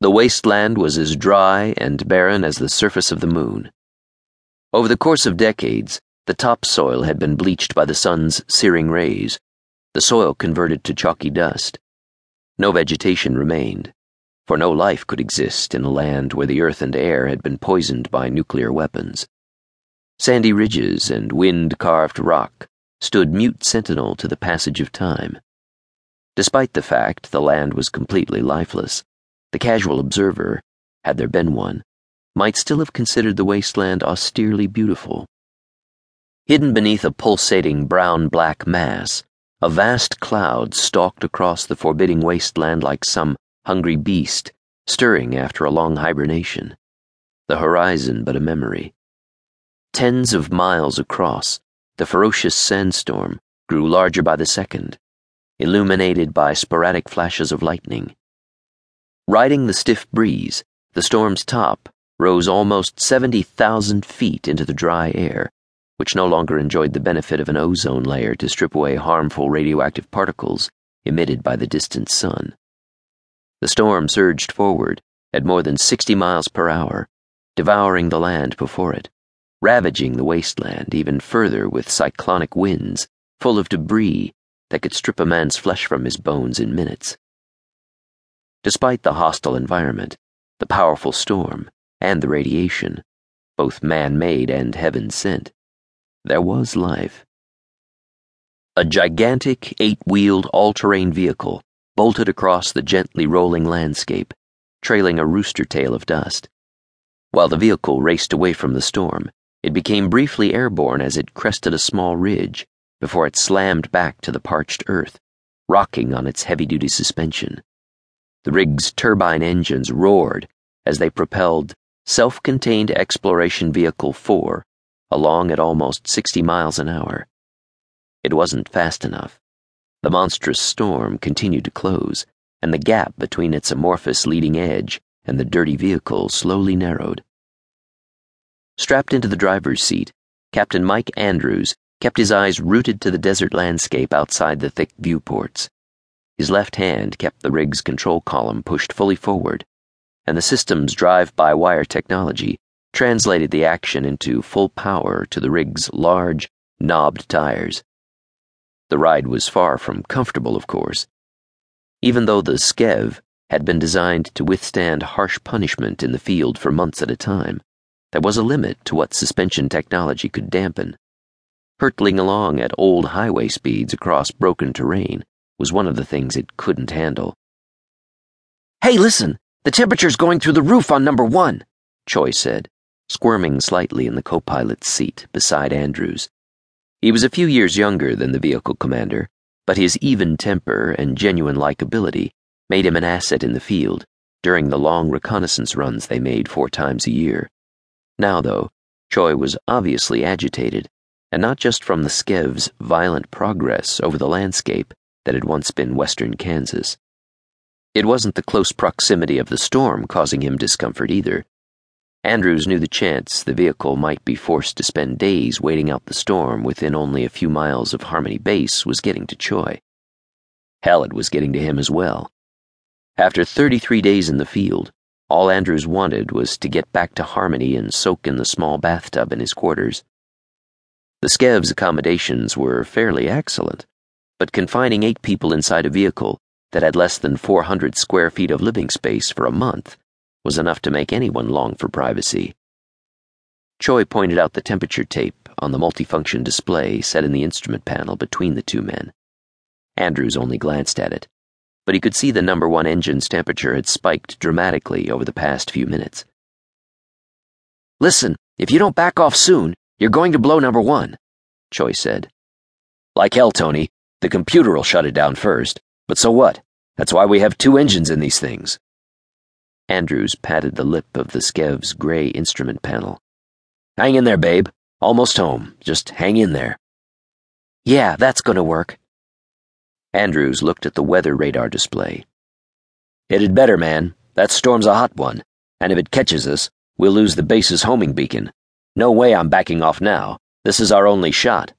The wasteland was as dry and barren as the surface of the moon. Over the course of decades, the topsoil had been bleached by the sun's searing rays, the soil converted to chalky dust. No vegetation remained, for no life could exist in a land where the earth and air had been poisoned by nuclear weapons. Sandy ridges and wind carved rock stood mute sentinel to the passage of time. Despite the fact the land was completely lifeless, the casual observer, had there been one, might still have considered the wasteland austerely beautiful. Hidden beneath a pulsating brown black mass, a vast cloud stalked across the forbidding wasteland like some hungry beast stirring after a long hibernation. The horizon but a memory. Tens of miles across, the ferocious sandstorm grew larger by the second illuminated by sporadic flashes of lightning. Riding the stiff breeze, the storm's top rose almost 70,000 feet into the dry air, which no longer enjoyed the benefit of an ozone layer to strip away harmful radioactive particles emitted by the distant sun. The storm surged forward at more than 60 miles per hour, devouring the land before it, ravaging the wasteland even further with cyclonic winds full of debris that could strip a man's flesh from his bones in minutes. Despite the hostile environment, the powerful storm, and the radiation, both man made and heaven sent, there was life. A gigantic, eight wheeled, all terrain vehicle bolted across the gently rolling landscape, trailing a rooster tail of dust. While the vehicle raced away from the storm, it became briefly airborne as it crested a small ridge before it slammed back to the parched earth, rocking on its heavy duty suspension. The rig's turbine engines roared as they propelled Self Contained Exploration Vehicle 4 along at almost 60 miles an hour. It wasn't fast enough. The monstrous storm continued to close, and the gap between its amorphous leading edge and the dirty vehicle slowly narrowed. Strapped into the driver's seat, Captain Mike Andrews kept his eyes rooted to the desert landscape outside the thick viewports. His left hand kept the rig's control column pushed fully forward, and the system's drive by wire technology translated the action into full power to the rig's large, knobbed tires. The ride was far from comfortable, of course. Even though the Skev had been designed to withstand harsh punishment in the field for months at a time, there was a limit to what suspension technology could dampen. Hurtling along at old highway speeds across broken terrain was one of the things it couldn't handle. Hey, listen! The temperature's going through the roof on number one, Choi said, squirming slightly in the co pilot's seat beside Andrews. He was a few years younger than the vehicle commander, but his even temper and genuine likability made him an asset in the field during the long reconnaissance runs they made four times a year. Now, though, Choi was obviously agitated and not just from the Skev's violent progress over the landscape that had once been western Kansas. It wasn't the close proximity of the storm causing him discomfort either. Andrews knew the chance the vehicle might be forced to spend days waiting out the storm within only a few miles of Harmony Base was getting to Choi. Hell, it was getting to him as well. After 33 days in the field, all Andrews wanted was to get back to Harmony and soak in the small bathtub in his quarters. The Skev's accommodations were fairly excellent, but confining eight people inside a vehicle that had less than 400 square feet of living space for a month was enough to make anyone long for privacy. Choi pointed out the temperature tape on the multifunction display set in the instrument panel between the two men. Andrews only glanced at it, but he could see the number one engine's temperature had spiked dramatically over the past few minutes. Listen, if you don't back off soon, you're going to blow number one, Choi said. Like hell, Tony. The computer'll shut it down first. But so what? That's why we have two engines in these things. Andrews patted the lip of the Skev's gray instrument panel. Hang in there, babe. Almost home. Just hang in there. Yeah, that's gonna work. Andrews looked at the weather radar display. It'd better, man. That storm's a hot one, and if it catches us, we'll lose the base's homing beacon. No way I'm backing off now. This is our only shot.